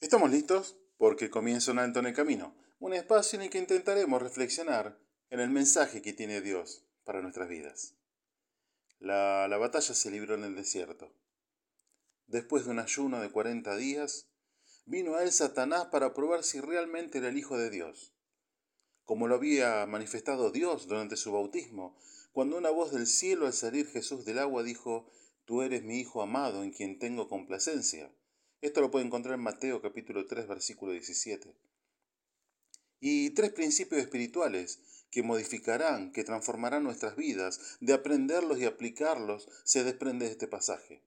Estamos listos porque comienza un alto en el camino, un espacio en el que intentaremos reflexionar en el mensaje que tiene Dios para nuestras vidas. La, la batalla se libró en el desierto. Después de un ayuno de 40 días, vino a él Satanás para probar si realmente era el Hijo de Dios. Como lo había manifestado Dios durante su bautismo, cuando una voz del cielo al salir Jesús del agua dijo, Tú eres mi Hijo amado en quien tengo complacencia. Esto lo puede encontrar en Mateo capítulo 3 versículo 17. Y tres principios espirituales que modificarán, que transformarán nuestras vidas, de aprenderlos y aplicarlos, se desprende de este pasaje.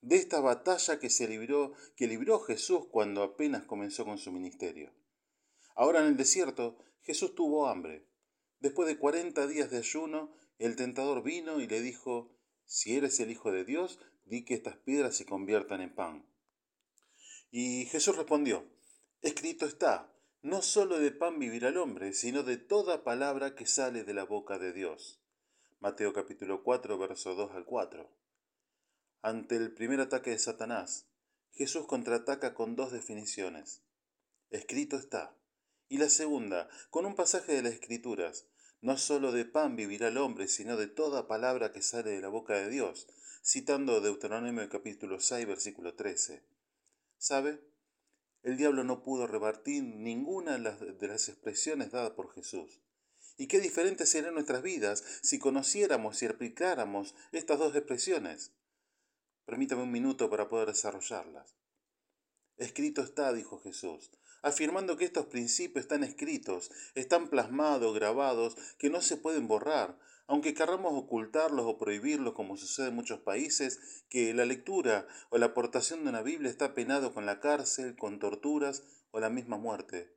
De esta batalla que se libró, que libró Jesús cuando apenas comenzó con su ministerio. Ahora en el desierto, Jesús tuvo hambre. Después de cuarenta días de ayuno, el tentador vino y le dijo, Si eres el Hijo de Dios, di que estas piedras se conviertan en pan. Y Jesús respondió, escrito está, no solo de pan vivirá el hombre, sino de toda palabra que sale de la boca de Dios. Mateo capítulo 4, verso 2 al 4. Ante el primer ataque de Satanás, Jesús contraataca con dos definiciones. Escrito está. Y la segunda, con un pasaje de las Escrituras, no solo de pan vivirá el hombre, sino de toda palabra que sale de la boca de Dios, citando Deuteronomio capítulo 6, versículo 13. ¿Sabe? El diablo no pudo rebatir ninguna de las expresiones dadas por Jesús. ¿Y qué diferentes serían nuestras vidas si conociéramos y aplicáramos estas dos expresiones? Permítame un minuto para poder desarrollarlas. Escrito está, dijo Jesús, afirmando que estos principios están escritos, están plasmados, grabados, que no se pueden borrar, aunque querramos ocultarlos o prohibirlos como sucede en muchos países, que la lectura o la aportación de una Biblia está penado con la cárcel, con torturas o la misma muerte.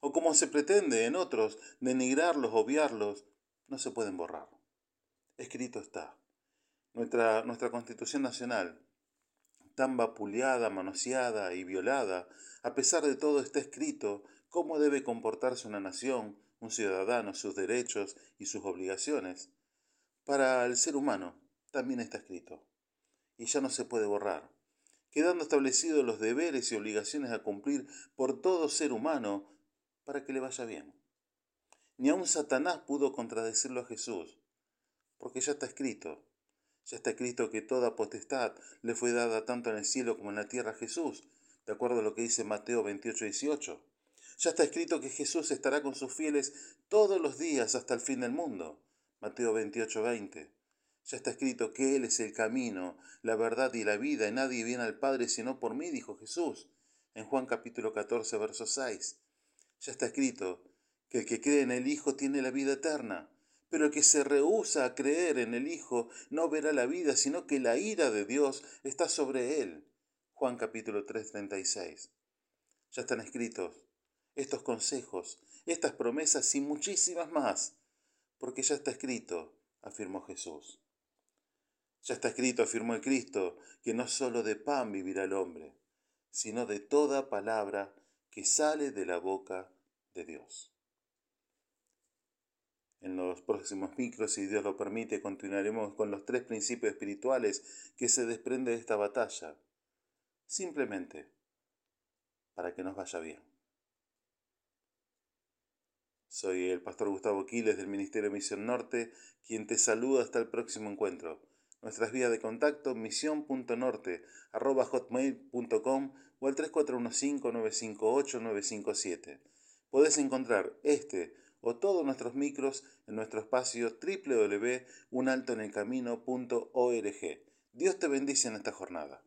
O como se pretende en otros, denigrarlos, obviarlos, no se pueden borrar. Escrito está. Nuestra, nuestra Constitución Nacional, tan vapuleada, manoseada y violada, a pesar de todo está escrito cómo debe comportarse una nación, un ciudadano, sus derechos y sus obligaciones. Para el ser humano también está escrito. Y ya no se puede borrar, quedando establecidos los deberes y obligaciones a cumplir por todo ser humano para que le vaya bien. Ni aun Satanás pudo contradecirlo a Jesús, porque ya está escrito. Ya está escrito que toda potestad le fue dada tanto en el cielo como en la tierra a Jesús, de acuerdo a lo que dice Mateo 28, 18. Ya está escrito que Jesús estará con sus fieles todos los días hasta el fin del mundo. Mateo 28, 20. Ya está escrito que Él es el camino, la verdad y la vida, y nadie viene al Padre sino por mí, dijo Jesús, en Juan capítulo 14, verso 6. Ya está escrito que el que cree en el Hijo tiene la vida eterna, pero el que se rehúsa a creer en el Hijo no verá la vida, sino que la ira de Dios está sobre él. Juan capítulo 3, 36. Ya están escritos estos consejos, estas promesas y muchísimas más, porque ya está escrito, afirmó Jesús. Ya está escrito, afirmó el Cristo, que no solo de pan vivirá el hombre, sino de toda palabra que sale de la boca de Dios. En los próximos micros, si Dios lo permite, continuaremos con los tres principios espirituales que se desprenden de esta batalla, simplemente para que nos vaya bien. Soy el pastor Gustavo Quiles del Ministerio Misión Norte, quien te saluda hasta el próximo encuentro. Nuestras vías de contacto misión.norte.hotmail.com o al 3415-958-957. Podés encontrar este o todos nuestros micros en nuestro espacio www.unaltoenelcamino.org. Dios te bendice en esta jornada.